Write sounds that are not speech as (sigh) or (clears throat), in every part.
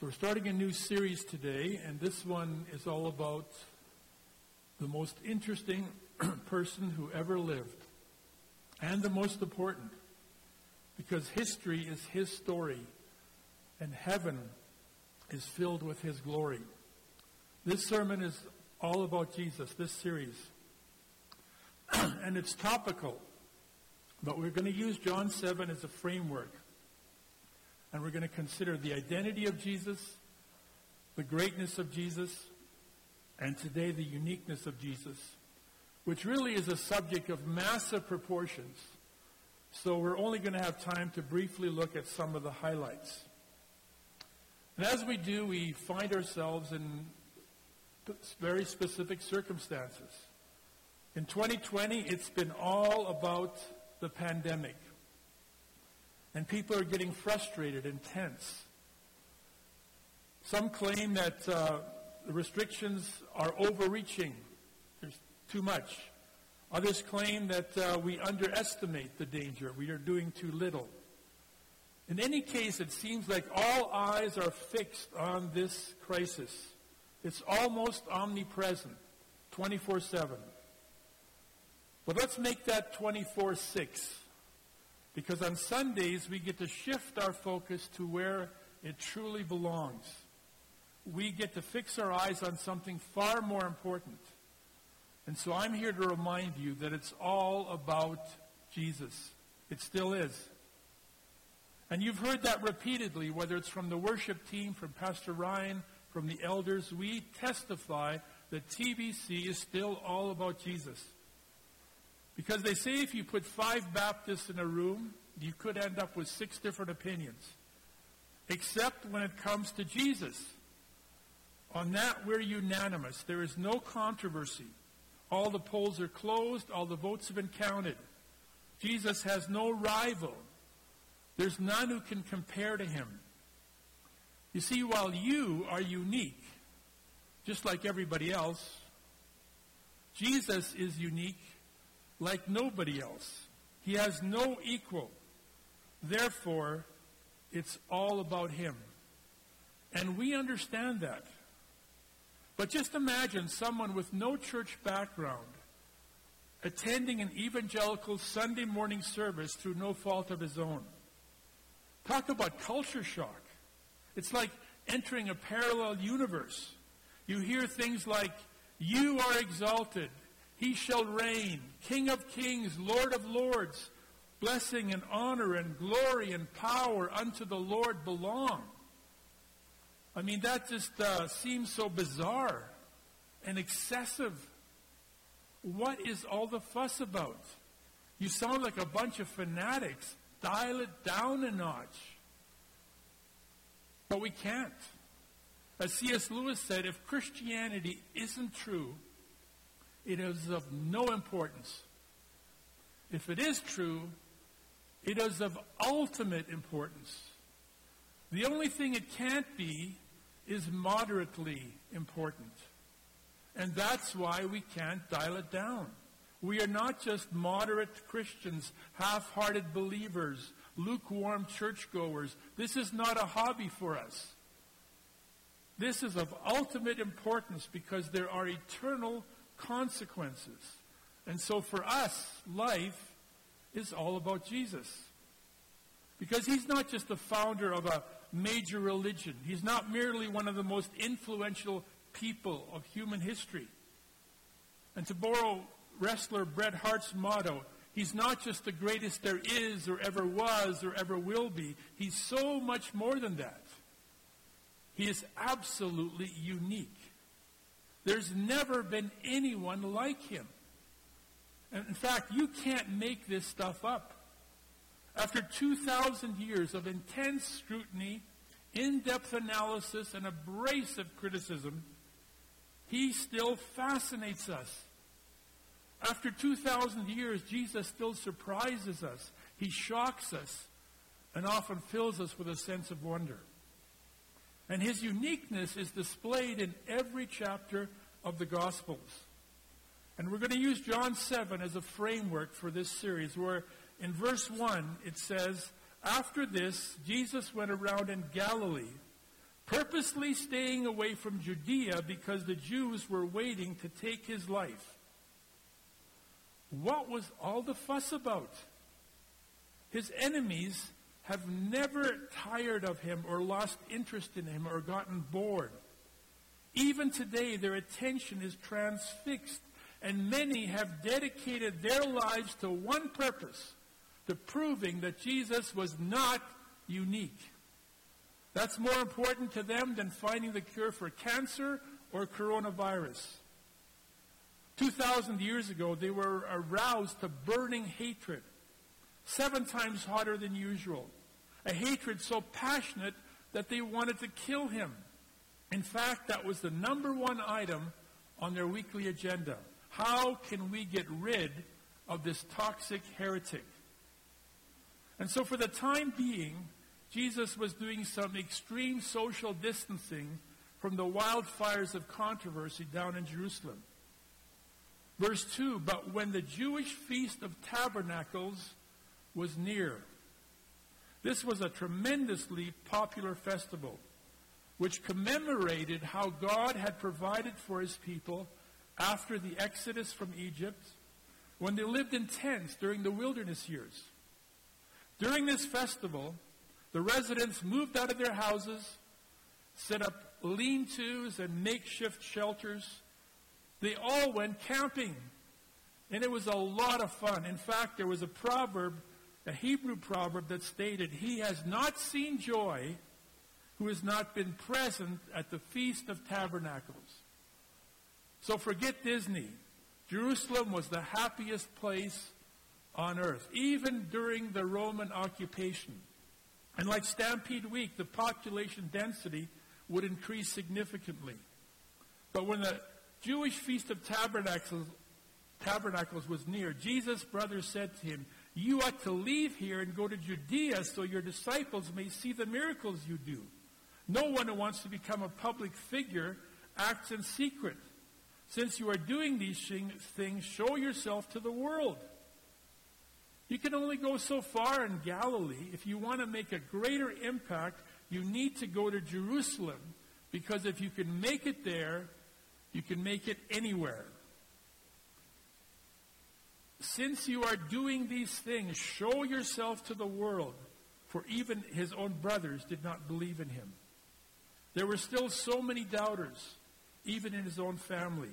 So we're starting a new series today, and this one is all about the most interesting (clears throat) person who ever lived, and the most important, because history is his story, and heaven is filled with his glory. This sermon is all about Jesus, this series. (clears throat) and it's topical, but we're going to use John 7 as a framework and we're going to consider the identity of Jesus, the greatness of Jesus, and today the uniqueness of Jesus, which really is a subject of massive proportions. So we're only going to have time to briefly look at some of the highlights. And as we do, we find ourselves in very specific circumstances. In 2020, it's been all about the pandemic. And people are getting frustrated and tense. Some claim that uh, the restrictions are overreaching. There's too much. Others claim that uh, we underestimate the danger. We are doing too little. In any case, it seems like all eyes are fixed on this crisis. It's almost omnipresent, 24 7. But let's make that 24 6. Because on Sundays, we get to shift our focus to where it truly belongs. We get to fix our eyes on something far more important. And so I'm here to remind you that it's all about Jesus. It still is. And you've heard that repeatedly, whether it's from the worship team, from Pastor Ryan, from the elders. We testify that TBC is still all about Jesus. Because they say if you put five Baptists in a room, you could end up with six different opinions. Except when it comes to Jesus. On that, we're unanimous. There is no controversy. All the polls are closed, all the votes have been counted. Jesus has no rival. There's none who can compare to him. You see, while you are unique, just like everybody else, Jesus is unique like nobody else. He has no equal. Therefore, it's all about him. And we understand that. But just imagine someone with no church background attending an evangelical Sunday morning service through no fault of his own. Talk about culture shock. It's like entering a parallel universe. You hear things like, You are exalted, he shall reign, King of kings, Lord of lords. Blessing and honor and glory and power unto the Lord belong. I mean, that just uh, seems so bizarre and excessive. What is all the fuss about? You sound like a bunch of fanatics. Dial it down a notch. But we can't. As C.S. Lewis said, if Christianity isn't true, it is of no importance. If it is true, it is of ultimate importance. The only thing it can't be is moderately important. And that's why we can't dial it down. We are not just moderate Christians, half hearted believers, lukewarm churchgoers. This is not a hobby for us. This is of ultimate importance because there are eternal consequences. And so for us, life is all about Jesus. Because he's not just the founder of a major religion, he's not merely one of the most influential people of human history. And to borrow wrestler Bret Hart's motto, he's not just the greatest there is or ever was or ever will be. He's so much more than that. He is absolutely unique. There's never been anyone like him. And in fact, you can't make this stuff up. After 2,000 years of intense scrutiny, in depth analysis, and abrasive criticism, he still fascinates us. After 2,000 years, Jesus still surprises us. He shocks us and often fills us with a sense of wonder. And his uniqueness is displayed in every chapter of the Gospels. And we're going to use John 7 as a framework for this series, where in verse 1 it says, After this, Jesus went around in Galilee, purposely staying away from Judea because the Jews were waiting to take his life. What was all the fuss about? His enemies have never tired of him or lost interest in him or gotten bored. Even today, their attention is transfixed, and many have dedicated their lives to one purpose to proving that Jesus was not unique. That's more important to them than finding the cure for cancer or coronavirus. 2,000 years ago, they were aroused to burning hatred, seven times hotter than usual. A hatred so passionate that they wanted to kill him. In fact, that was the number one item on their weekly agenda. How can we get rid of this toxic heretic? And so, for the time being, Jesus was doing some extreme social distancing from the wildfires of controversy down in Jerusalem. Verse 2 But when the Jewish Feast of Tabernacles was near, this was a tremendously popular festival which commemorated how God had provided for his people after the exodus from Egypt when they lived in tents during the wilderness years. During this festival, the residents moved out of their houses, set up lean tos and makeshift shelters. They all went camping. And it was a lot of fun. In fact, there was a proverb, a Hebrew proverb that stated, He has not seen joy who has not been present at the Feast of Tabernacles. So forget Disney. Jerusalem was the happiest place on earth, even during the Roman occupation. And like Stampede Week, the population density would increase significantly. But when the Jewish Feast of Tabernacles, Tabernacles was near, Jesus' brothers said to him, You ought to leave here and go to Judea so your disciples may see the miracles you do. No one who wants to become a public figure acts in secret. Since you are doing these things, show yourself to the world. You can only go so far in Galilee. If you want to make a greater impact, you need to go to Jerusalem. Because if you can make it there, you can make it anywhere. Since you are doing these things, show yourself to the world, for even his own brothers did not believe in him. There were still so many doubters, even in his own family.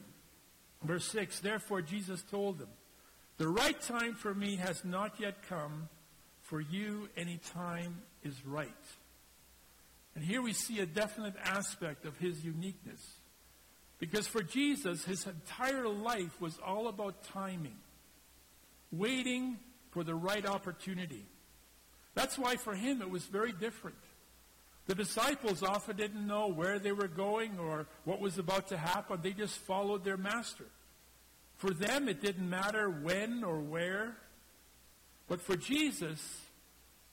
Verse 6 Therefore, Jesus told them, the right time for me has not yet come. For you, any time is right. And here we see a definite aspect of his uniqueness. Because for Jesus, his entire life was all about timing, waiting for the right opportunity. That's why for him it was very different. The disciples often didn't know where they were going or what was about to happen. They just followed their master. For them, it didn't matter when or where. But for Jesus,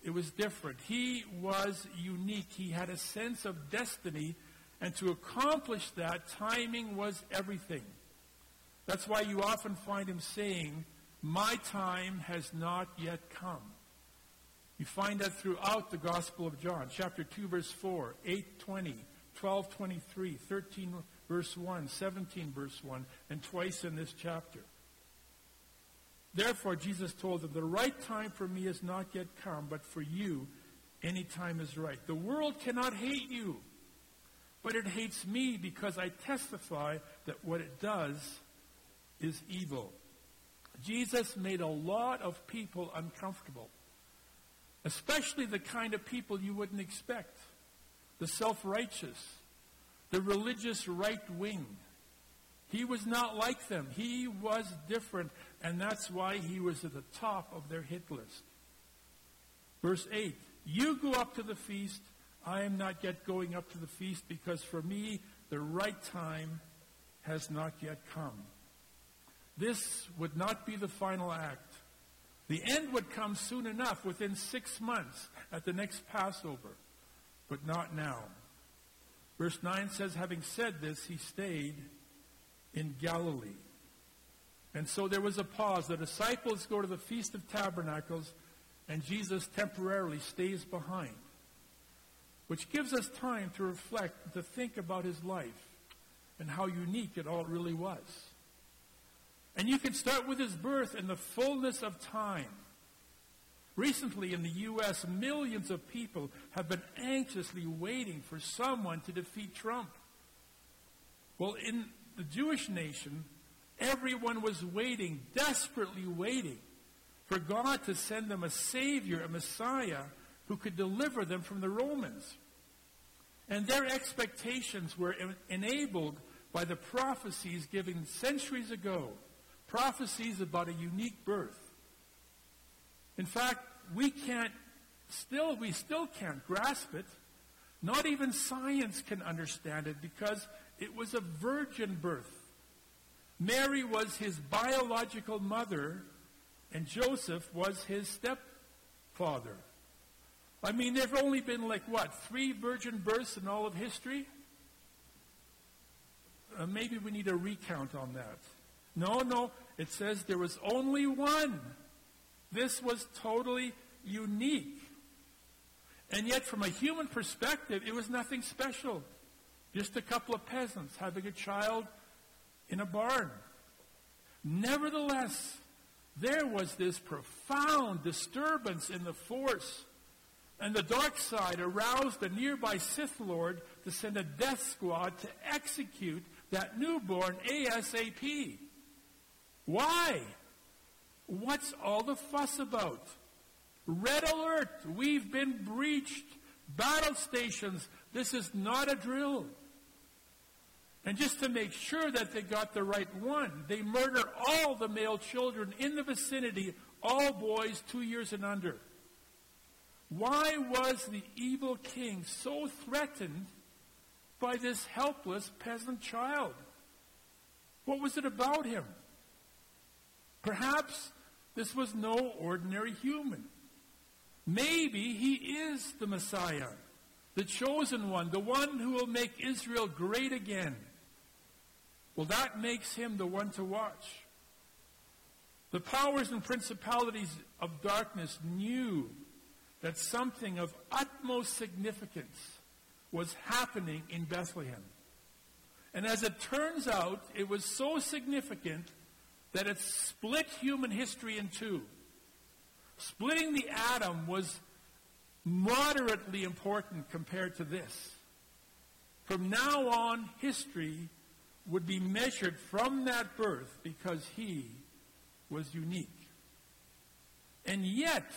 it was different. He was unique. He had a sense of destiny. And to accomplish that, timing was everything. That's why you often find him saying, My time has not yet come. You find that throughout the Gospel of John, chapter 2, verse 4, 8, 20, 12, 23, 13, verse 1, 17, verse 1, and twice in this chapter. Therefore, Jesus told them, The right time for me is not yet come, but for you, any time is right. The world cannot hate you, but it hates me because I testify that what it does is evil. Jesus made a lot of people uncomfortable, especially the kind of people you wouldn't expect the self righteous, the religious right wing. He was not like them. He was different, and that's why he was at the top of their hit list. Verse 8 You go up to the feast. I am not yet going up to the feast because for me the right time has not yet come. This would not be the final act. The end would come soon enough, within six months, at the next Passover, but not now. Verse 9 says, having said this, he stayed in Galilee. And so there was a pause. The disciples go to the Feast of Tabernacles, and Jesus temporarily stays behind. which gives us time to reflect, to think about his life and how unique it all really was. And you can start with his birth in the fullness of time. Recently in the U.S., millions of people have been anxiously waiting for someone to defeat Trump. Well, in the Jewish nation, everyone was waiting, desperately waiting, for God to send them a Savior, a Messiah, who could deliver them from the Romans. And their expectations were enabled by the prophecies given centuries ago, prophecies about a unique birth. In fact, we can't still, we still can't grasp it. Not even science can understand it because it was a virgin birth. Mary was his biological mother, and Joseph was his stepfather. I mean, there have only been like what, three virgin births in all of history? Uh, maybe we need a recount on that. No, no, it says there was only one. This was totally unique. And yet, from a human perspective, it was nothing special. Just a couple of peasants having a child in a barn. Nevertheless, there was this profound disturbance in the force. And the dark side aroused the nearby Sith Lord to send a death squad to execute that newborn ASAP. Why? What's all the fuss about? Red alert! We've been breached. Battle stations. This is not a drill. And just to make sure that they got the right one, they murder all the male children in the vicinity, all boys two years and under. Why was the evil king so threatened by this helpless peasant child? What was it about him? Perhaps this was no ordinary human. Maybe he is the Messiah, the chosen one, the one who will make Israel great again. Well, that makes him the one to watch. The powers and principalities of darkness knew that something of utmost significance was happening in Bethlehem. And as it turns out, it was so significant that it split human history in two. Splitting the atom was moderately important compared to this. From now on, history would be measured from that birth because he was unique. And yet,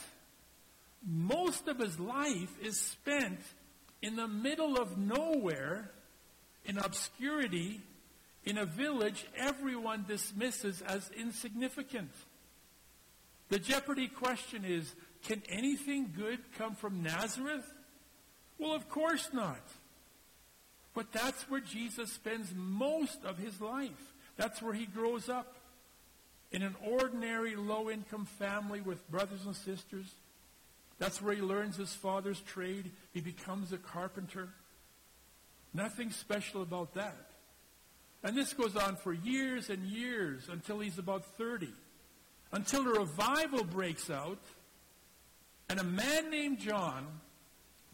most of his life is spent in the middle of nowhere, in obscurity, in a village everyone dismisses as insignificant. The jeopardy question is can anything good come from Nazareth? Well, of course not. But that's where Jesus spends most of his life. That's where he grows up. In an ordinary low income family with brothers and sisters. That's where he learns his father's trade. He becomes a carpenter. Nothing special about that. And this goes on for years and years until he's about 30. Until a revival breaks out, and a man named John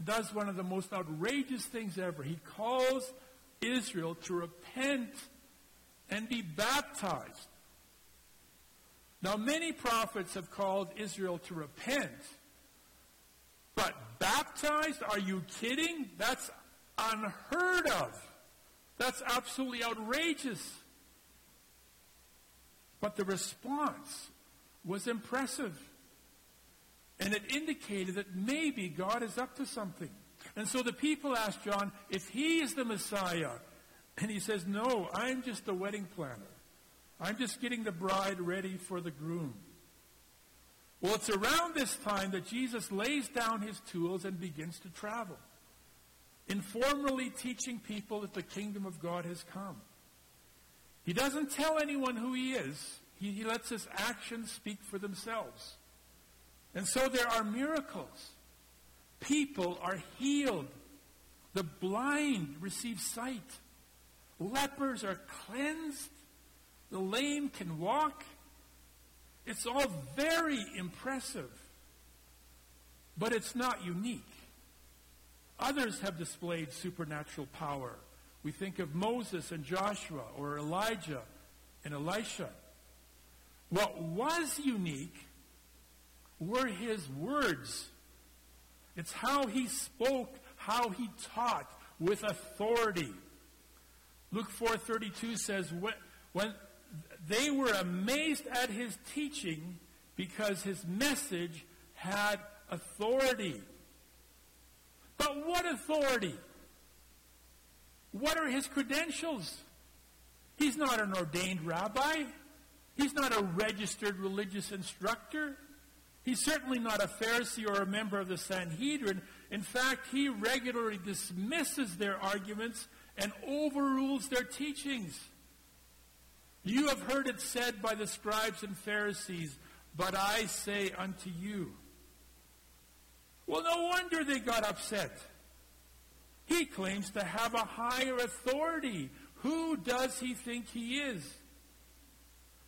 does one of the most outrageous things ever. He calls Israel to repent and be baptized. Now, many prophets have called Israel to repent, but baptized? Are you kidding? That's unheard of. That's absolutely outrageous. But the response was impressive. And it indicated that maybe God is up to something. And so the people asked John if he is the Messiah. And he says, No, I'm just the wedding planner. I'm just getting the bride ready for the groom. Well, it's around this time that Jesus lays down his tools and begins to travel informally teaching people that the kingdom of God has come. He doesn't tell anyone who he is. He, he lets his actions speak for themselves. And so there are miracles. People are healed. The blind receive sight. Lepers are cleansed. The lame can walk. It's all very impressive. But it's not unique. Others have displayed supernatural power. We think of Moses and Joshua or Elijah and Elisha. What was unique were his words. It's how he spoke, how he taught with authority. Luke 4:32 says when they were amazed at his teaching because his message had authority. But what authority? What are his credentials? He's not an ordained rabbi. He's not a registered religious instructor. He's certainly not a Pharisee or a member of the Sanhedrin. In fact, he regularly dismisses their arguments and overrules their teachings. You have heard it said by the scribes and Pharisees, but I say unto you. Well, no wonder they got upset. He claims to have a higher authority. Who does he think he is?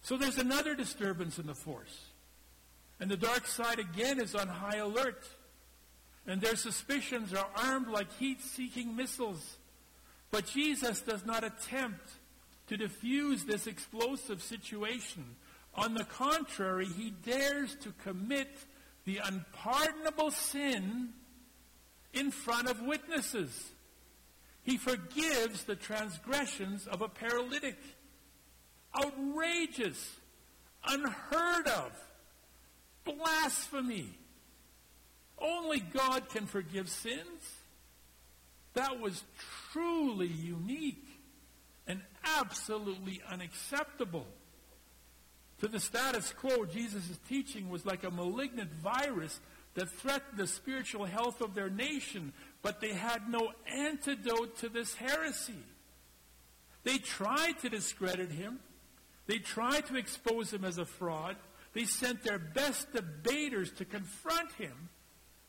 So there's another disturbance in the force. And the dark side again is on high alert. And their suspicions are armed like heat seeking missiles. But Jesus does not attempt to diffuse this explosive situation. On the contrary, he dares to commit the unpardonable sin in front of witnesses. He forgives the transgressions of a paralytic. Outrageous, unheard of, blasphemy. Only God can forgive sins. That was truly unique and absolutely unacceptable. To the status quo, Jesus' teaching was like a malignant virus that threatened the spiritual health of their nation, but they had no antidote to this heresy. They tried to discredit him. They tried to expose him as a fraud. They sent their best debaters to confront him.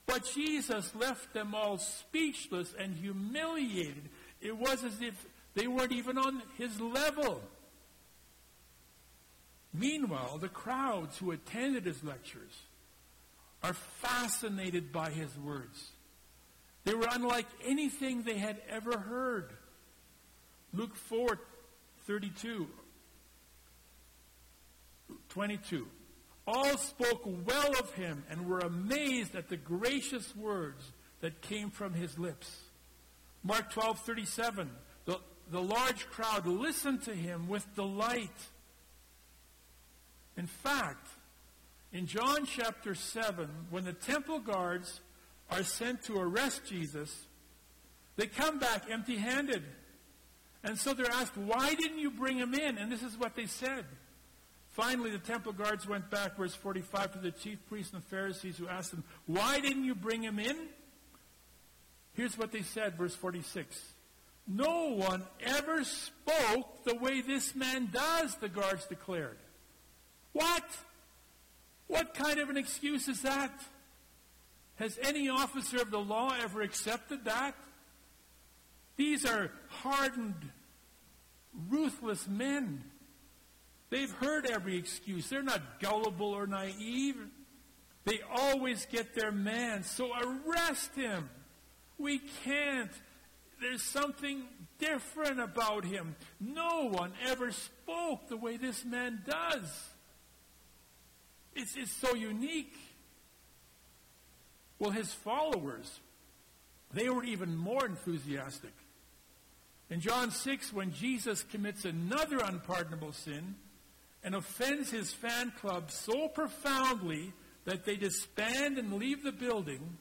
But Jesus left them all speechless and humiliated. It was as if they weren't even on his level. Meanwhile, the crowds who attended his lectures are fascinated by his words. They were unlike anything they had ever heard. Luke 4 32. 22. All spoke well of him and were amazed at the gracious words that came from his lips. Mark 12 37. The, the large crowd listened to him with delight. In fact, in John chapter 7, when the temple guards are sent to arrest Jesus, they come back empty handed. And so they're asked, Why didn't you bring him in? And this is what they said. Finally, the temple guards went back, verse 45, to the chief priests and the Pharisees who asked them, Why didn't you bring him in? Here's what they said, verse 46. No one ever spoke the way this man does, the guards declared. What? What kind of an excuse is that? Has any officer of the law ever accepted that? These are hardened, ruthless men. They've heard every excuse. They're not gullible or naive. They always get their man. So arrest him. We can't. There's something different about him. No one ever spoke the way this man does. It's, it's so unique. Well, his followers, they were even more enthusiastic. In John 6, when Jesus commits another unpardonable sin and offends his fan club so profoundly that they disband and leave the building,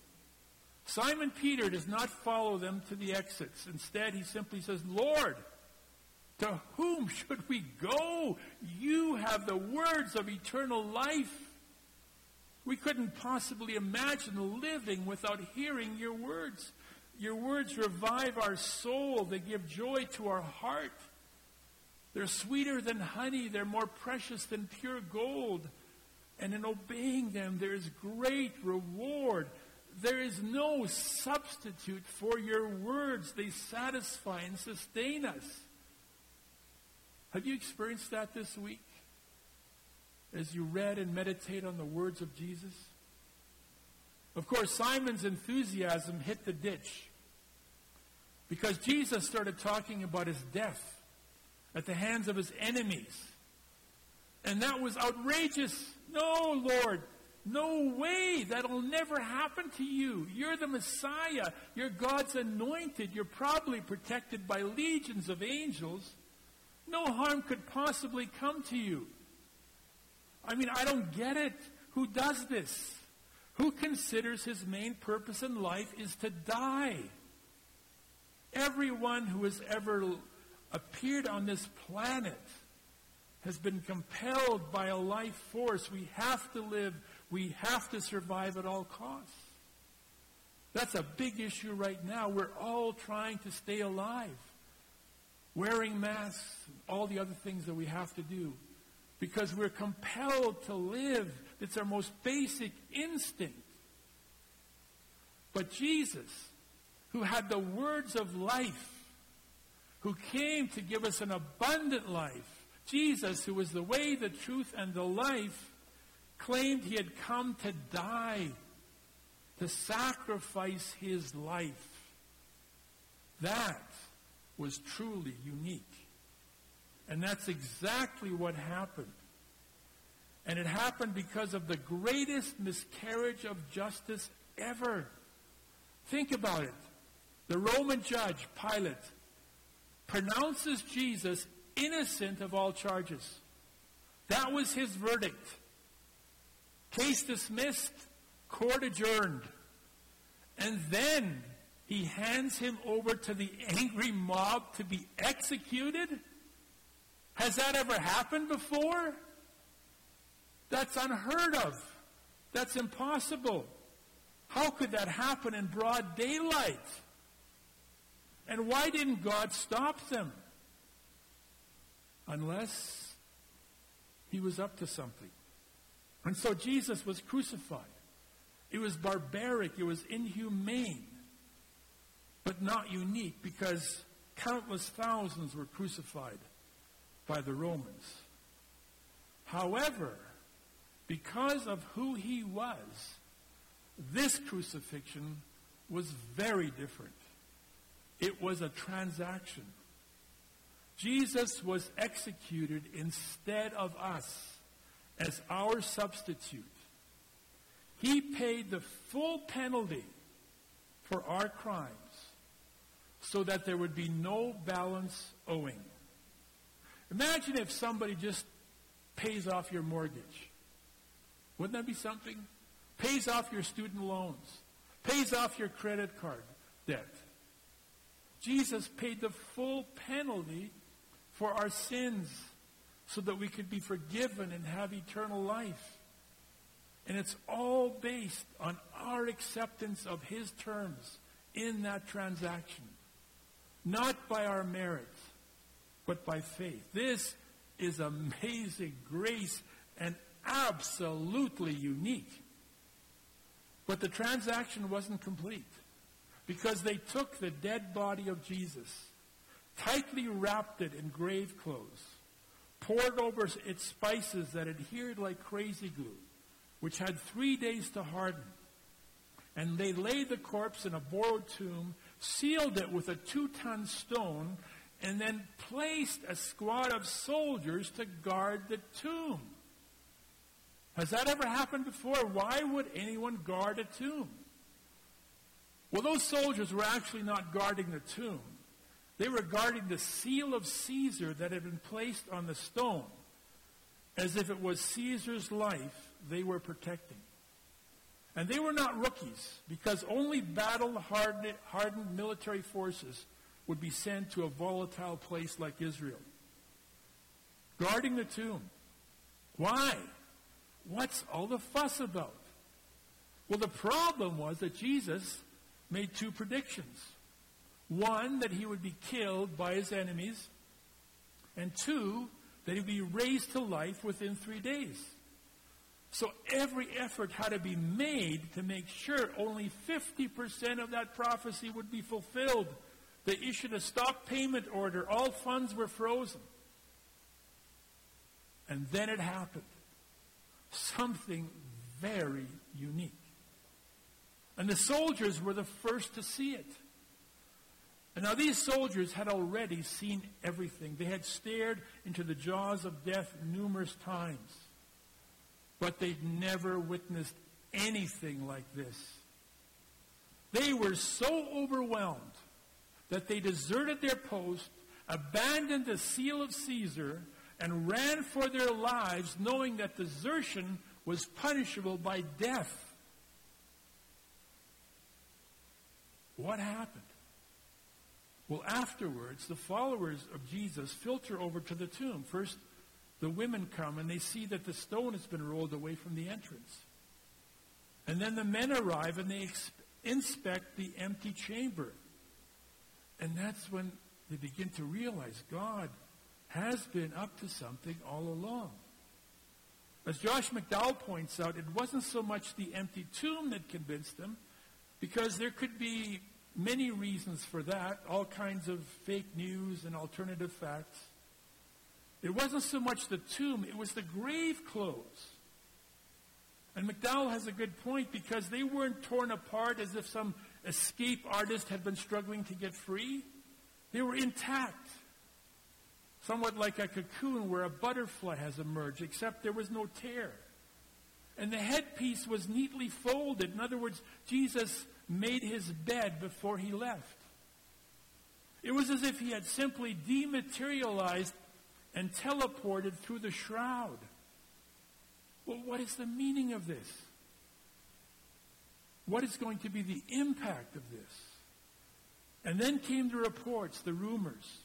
Simon Peter does not follow them to the exits. Instead, he simply says, Lord, to whom (laughs) should we go? You have the words of eternal life. We couldn't possibly imagine living without hearing your words. Your words revive our soul, they give joy to our heart. They're sweeter than honey, they're more precious than pure gold. And in obeying them, there is great reward. There is no substitute for your words. They satisfy and sustain us. Have you experienced that this week? As you read and meditate on the words of Jesus? Of course, Simon's enthusiasm hit the ditch Because Jesus started talking about his death at the hands of his enemies. And that was outrageous. No, Lord, no way. That'll never happen to you. You're the Messiah. You're God's anointed. You're probably protected by legions of angels. No harm could possibly come to you. I mean, I don't get it. Who does this? Who considers his main purpose in life is to die? Everyone who has ever appeared on this planet has been compelled by a life force. We have to live, we have to survive at all costs. That's a big issue right now. We're all trying to stay alive, wearing masks, all the other things that we have to do because we're compelled to live. It's our most basic instinct. But Jesus, who had the words of life, who came to give us an abundant life, Jesus, who was the way, the truth, and the life, claimed he had come to die, to sacrifice his life. That was truly unique. And that's exactly what happened. And it happened because of the greatest miscarriage of justice ever. Think about it. The Roman judge, Pilate, pronounces Jesus innocent of all charges. That was his verdict. Case dismissed, court adjourned. And then he hands him over to the angry mob to be executed? Has that ever happened before? That's unheard of. That's impossible. How could that happen in broad daylight? And why didn't God stop them? Unless he was up to something. And so Jesus was crucified. It was barbaric, it was inhumane, but not unique because countless thousands were crucified by the Romans. However, because of who he was, this crucifixion was very different. It was a transaction. Jesus was executed instead of us as our substitute. He paid the full penalty for our crimes so that there would be no balance owing. Imagine if somebody just pays off your mortgage. Wouldn't that be something? Pays off your student loans, pays off your credit card debt. Jesus paid the full penalty for our sins so that we could be forgiven and have eternal life. And it's all based on our acceptance of his terms in that transaction, not by our merit but by faith. This is amazing grace and absolutely unique. But the transaction wasn't complete because they took the dead body of Jesus, tightly wrapped it in grave clothes, poured over its spices that adhered like crazy glue, which had three days to harden. And they laid the corpse in a borrowed tomb, sealed it with a two ton stone, and then placed a squad of soldiers to guard the tomb. Has that ever happened before? Why would anyone guard a tomb? Well, those soldiers were actually not guarding the tomb. They were guarding the seal of Caesar that had been placed on the stone, as if it was Caesar's life they were protecting. And they were not rookies, because only battle hardened military forces would be sent to a volatile place like Israel. Guarding the tomb. Why? What's all the fuss about? Well, the problem was that Jesus made two predictions. One, that he would be killed by his enemies, and two, that he would be raised to life within three days. So every effort had to be made to make sure only 50% of that prophecy would be fulfilled. They issued a stop payment order. All funds were frozen. And then it happened. Something very unique. And the soldiers were the first to see it. And now these soldiers had already seen everything. They had stared into the jaws of death numerous times. But they'd never witnessed anything like this. They were so overwhelmed that they deserted their post, abandoned the seal of Caesar, and ran for their lives, knowing that desertion was punishable by death. What happened? Well, afterwards, the followers of Jesus filter over to the tomb. First, the women come and they see that the stone has been rolled away from the entrance. And then the men arrive and they inspect the empty chamber. And that's when they begin to realize God has been up to something all along. As Josh McDowell points out, it wasn't so much the empty tomb that convinced them, because there could be many reasons for that, all kinds of fake news and alternative facts. It wasn't so much the tomb, it was the grave clothes. And McDowell has a good point because they weren't torn apart as if some escape artist had been struggling to get free. They were intact. Somewhat like a cocoon where a butterfly has emerged, except there was no tear. And the headpiece was neatly folded. In other words, Jesus made his bed before he left. It was as if he had simply dematerialized and teleported through the shroud. Well, what is the meaning of this? What is going to be the impact of this? And then came the reports, the rumors.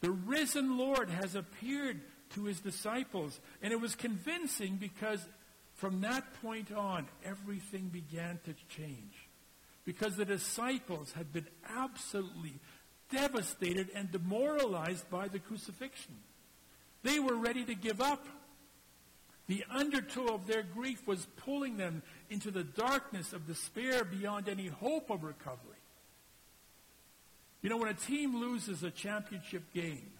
The risen Lord has appeared to his disciples, and it was convincing because from that point on, everything began to change. Because the disciples had been absolutely devastated and demoralized by the crucifixion. They were ready to give up. The undertow of their grief was pulling them into the darkness of despair beyond any hope of recovery. You know, when a team loses a championship game,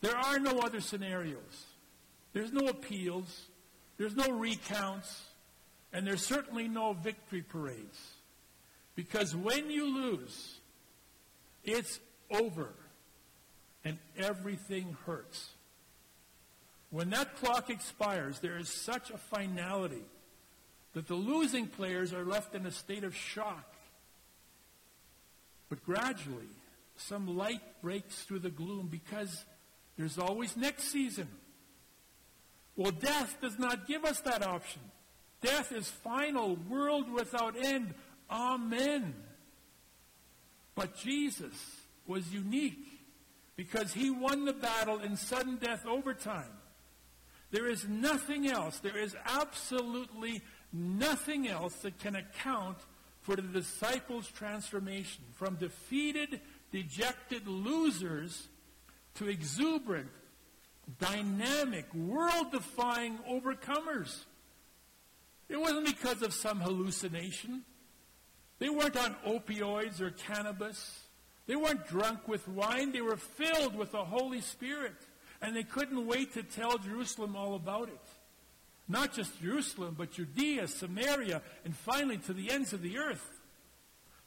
there are no other scenarios. There's no appeals, there's no recounts, and there's certainly no victory parades. Because when you lose, it's over, and everything hurts. When that clock expires, there is such a finality that the losing players are left in a state of shock. But gradually, some light breaks through the gloom because there's always next season. Well, death does not give us that option. Death is final, world without end. Amen. But Jesus was unique because he won the battle in sudden death overtime. There is nothing else, there is absolutely nothing else that can account for the disciples' transformation from defeated, dejected losers to exuberant, dynamic, world defying overcomers. It wasn't because of some hallucination. They weren't on opioids or cannabis. They weren't drunk with wine. They were filled with the Holy Spirit. And they couldn't wait to tell Jerusalem all about it. Not just Jerusalem, but Judea, Samaria, and finally to the ends of the earth.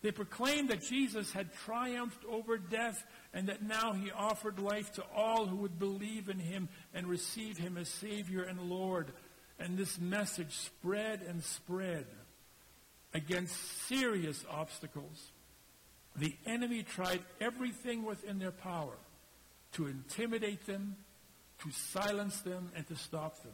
They proclaimed that Jesus had triumphed over death and that now he offered life to all who would believe in him and receive him as Savior and Lord. And this message spread and spread against serious obstacles. The enemy tried everything within their power to intimidate them, to silence them, and to stop them.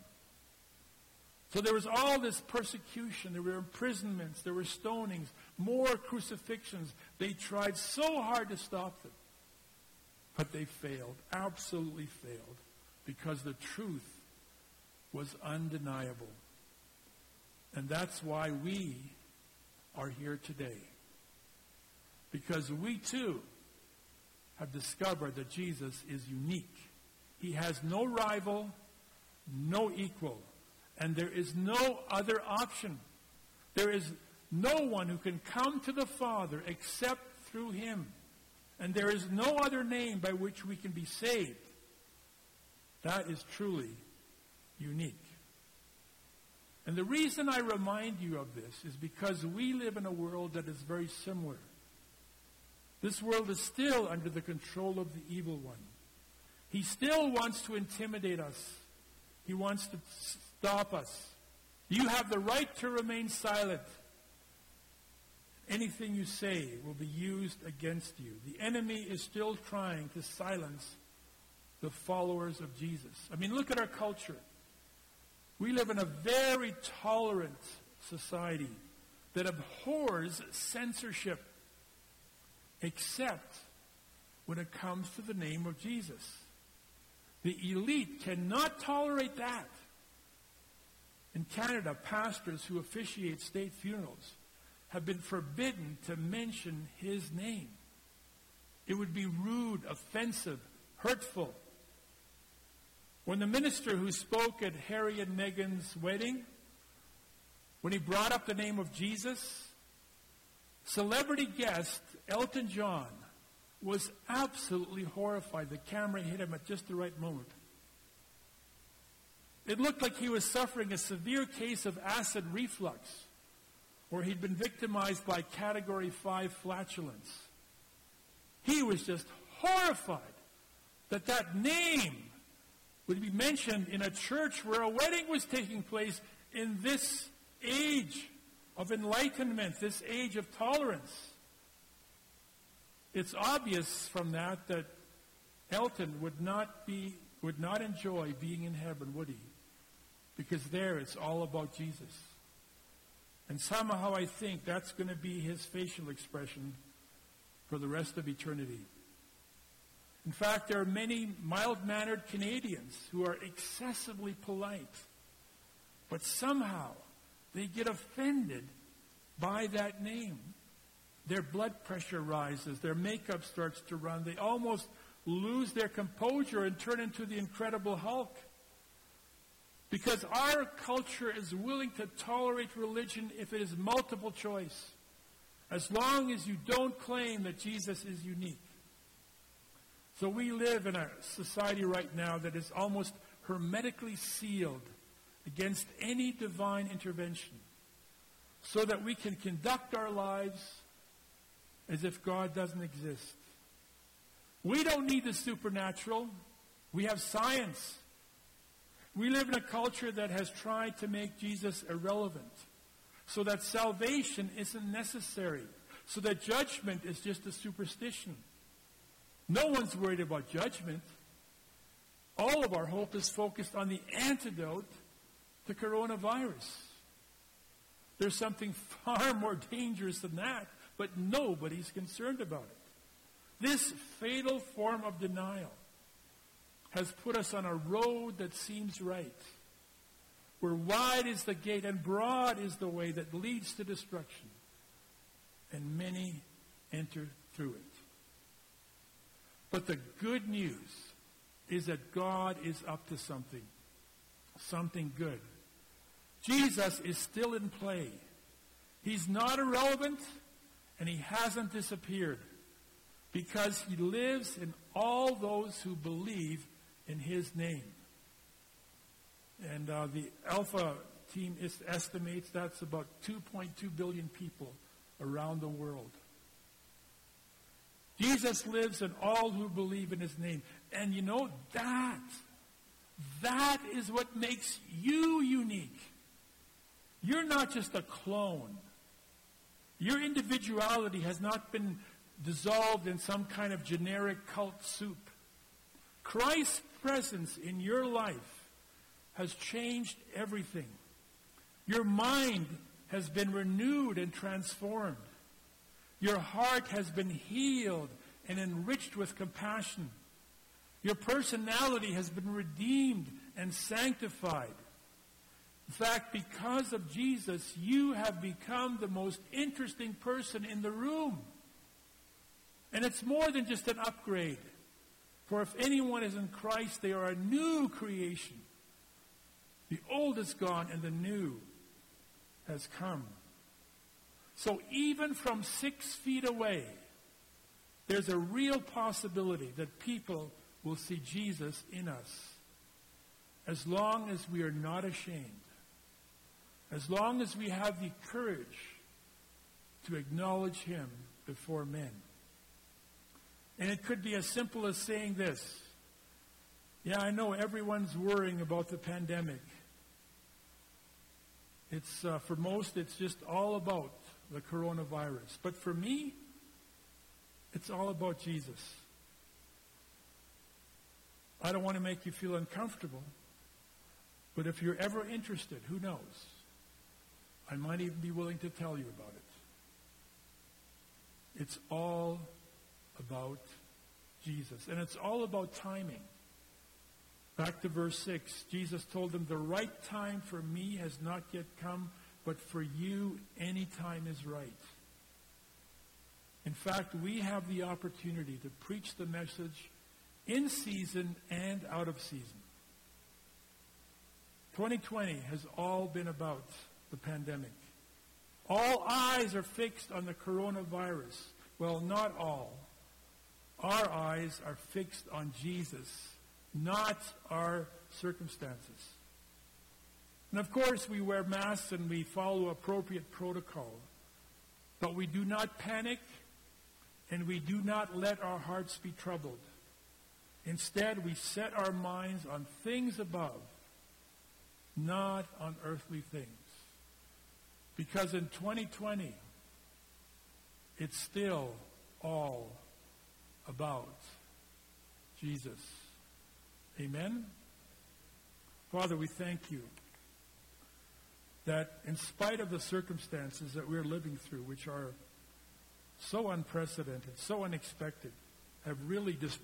So there was all this persecution. There were imprisonments. There were stonings, more crucifixions. They tried so hard to stop them. But they failed, absolutely failed, because the truth was undeniable. And that's why we are here today. Because we too have discovered that Jesus is unique. He has no rival, no equal, and there is no other option. There is no one who can come to the Father except through him. And there is no other name by which we can be saved. That is truly unique. And the reason I remind you of this is because we live in a world that is very similar. This world is still under the control of the evil one. He still wants to intimidate us. He wants to stop us. You have the right to remain silent. Anything you say will be used against you. The enemy is still trying to silence the followers of Jesus. I mean, look at our culture. We live in a very tolerant society that abhors censorship, except when it comes to the name of Jesus. The elite cannot tolerate that. In Canada, pastors who officiate state funerals have been forbidden to mention his name. It would be rude, offensive, hurtful. When the minister who spoke at Harry and Meghan's wedding, when he brought up the name of Jesus, celebrity guest Elton John was absolutely horrified. The camera hit him at just the right moment. It looked like he was suffering a severe case of acid reflux or he'd been victimized by category 5 flatulence. He was just horrified that that name would be mentioned in a church where a wedding was taking place in this age of enlightenment, this age of tolerance. It's obvious from that that Elton would not be would not enjoy being in heaven, would he? Because there it's all about Jesus. And somehow I think that's going to be his facial expression for the rest of eternity. In fact, there are many mild mannered Canadians who are excessively polite, but somehow they get offended by that name. Their blood pressure rises, their makeup starts to run, they almost lose their composure and turn into the Incredible Hulk. Because our culture is willing to tolerate religion if it is multiple choice, as long as you don't claim that Jesus is unique. So we live in a society right now that is almost hermetically sealed against any divine intervention, so that we can conduct our lives as if God doesn't exist. We don't need the supernatural. We have science. We live in a culture that has tried to make Jesus irrelevant so that salvation isn't necessary, so that judgment is just a superstition. No one's worried about judgment. All of our hope is focused on the antidote to coronavirus. There's something (laughs) far more dangerous than that, but nobody's concerned about it. This fatal form of denial has put us on a road that seems right, where wide is the gate and broad is the way that leads to destruction, and many enter through it. But the good news is that God is up to something, something good. Jesus is still in play. He's not irrelevant, and he hasn't disappeared because he lives in all those who believe in his name. And uh, the Alpha team estimates that's about 2.2 billion people around the world. Jesus lives in all who believe in his name. And you know, that, that is what makes you unique. You're not just a clone. Your individuality has not been dissolved in some kind of generic cult soup. Christ's presence in your life has changed everything. Your mind has been renewed and transformed. Your heart has been healed and enriched with compassion. Your personality has been redeemed and sanctified. In fact, because of Jesus, you have become the most interesting person in the room. And it's more than just an upgrade. For if anyone is in Christ, they are a new creation. The old is gone and the new has come. So even from six feet away, there's a real possibility that people will see Jesus in us. As long as we are not ashamed. As long as we have the courage to acknowledge him before men. And it could be as simple as saying this Yeah, I know everyone's worrying about the pandemic. It's, uh, for most, it's just all about the coronavirus. But for me, it's all about Jesus. I don't want to make you feel uncomfortable, but if you're ever interested, who knows? I might even be willing to tell you about it. It's all about Jesus. And it's all about timing. Back to verse 6. Jesus told them, The right time for me has not yet come, but for you, any time is right. In fact, we have the opportunity to preach the message in season and out of season. 2020 has all been about the pandemic. All eyes are fixed on the coronavirus. Well, not all. Our eyes are fixed on Jesus, not our circumstances. And of course, we wear masks and we follow appropriate protocol. But we do not panic and we do not let our hearts be troubled. Instead, we set our minds on things above, not on earthly things. Because in 2020, it's still all about Jesus. Amen? Father, we thank you that in spite of the circumstances that we're living through, which are so unprecedented, so unexpected, have really just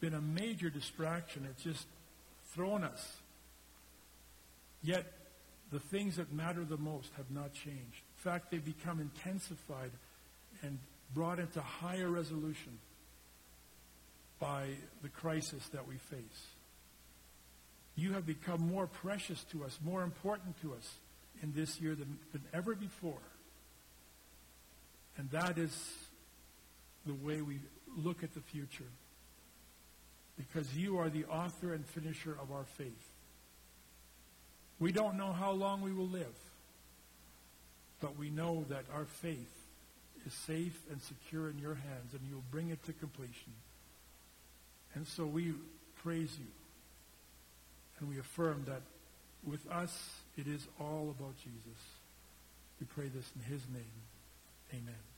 been a major distraction. It's just thrown us. Yet, the things that matter the most have not changed. In fact, they've become intensified and brought into higher resolution by the crisis that we face. You have become more precious to us, more important to us in this year than, than ever before. And that is the way we look at the future. Because you are the author and finisher of our faith. We don't know how long we will live, but we know that our faith is safe and secure in your hands, and you'll bring it to completion. And so we praise you, and we affirm that with us, it is all about Jesus. We pray this in his name. Amen.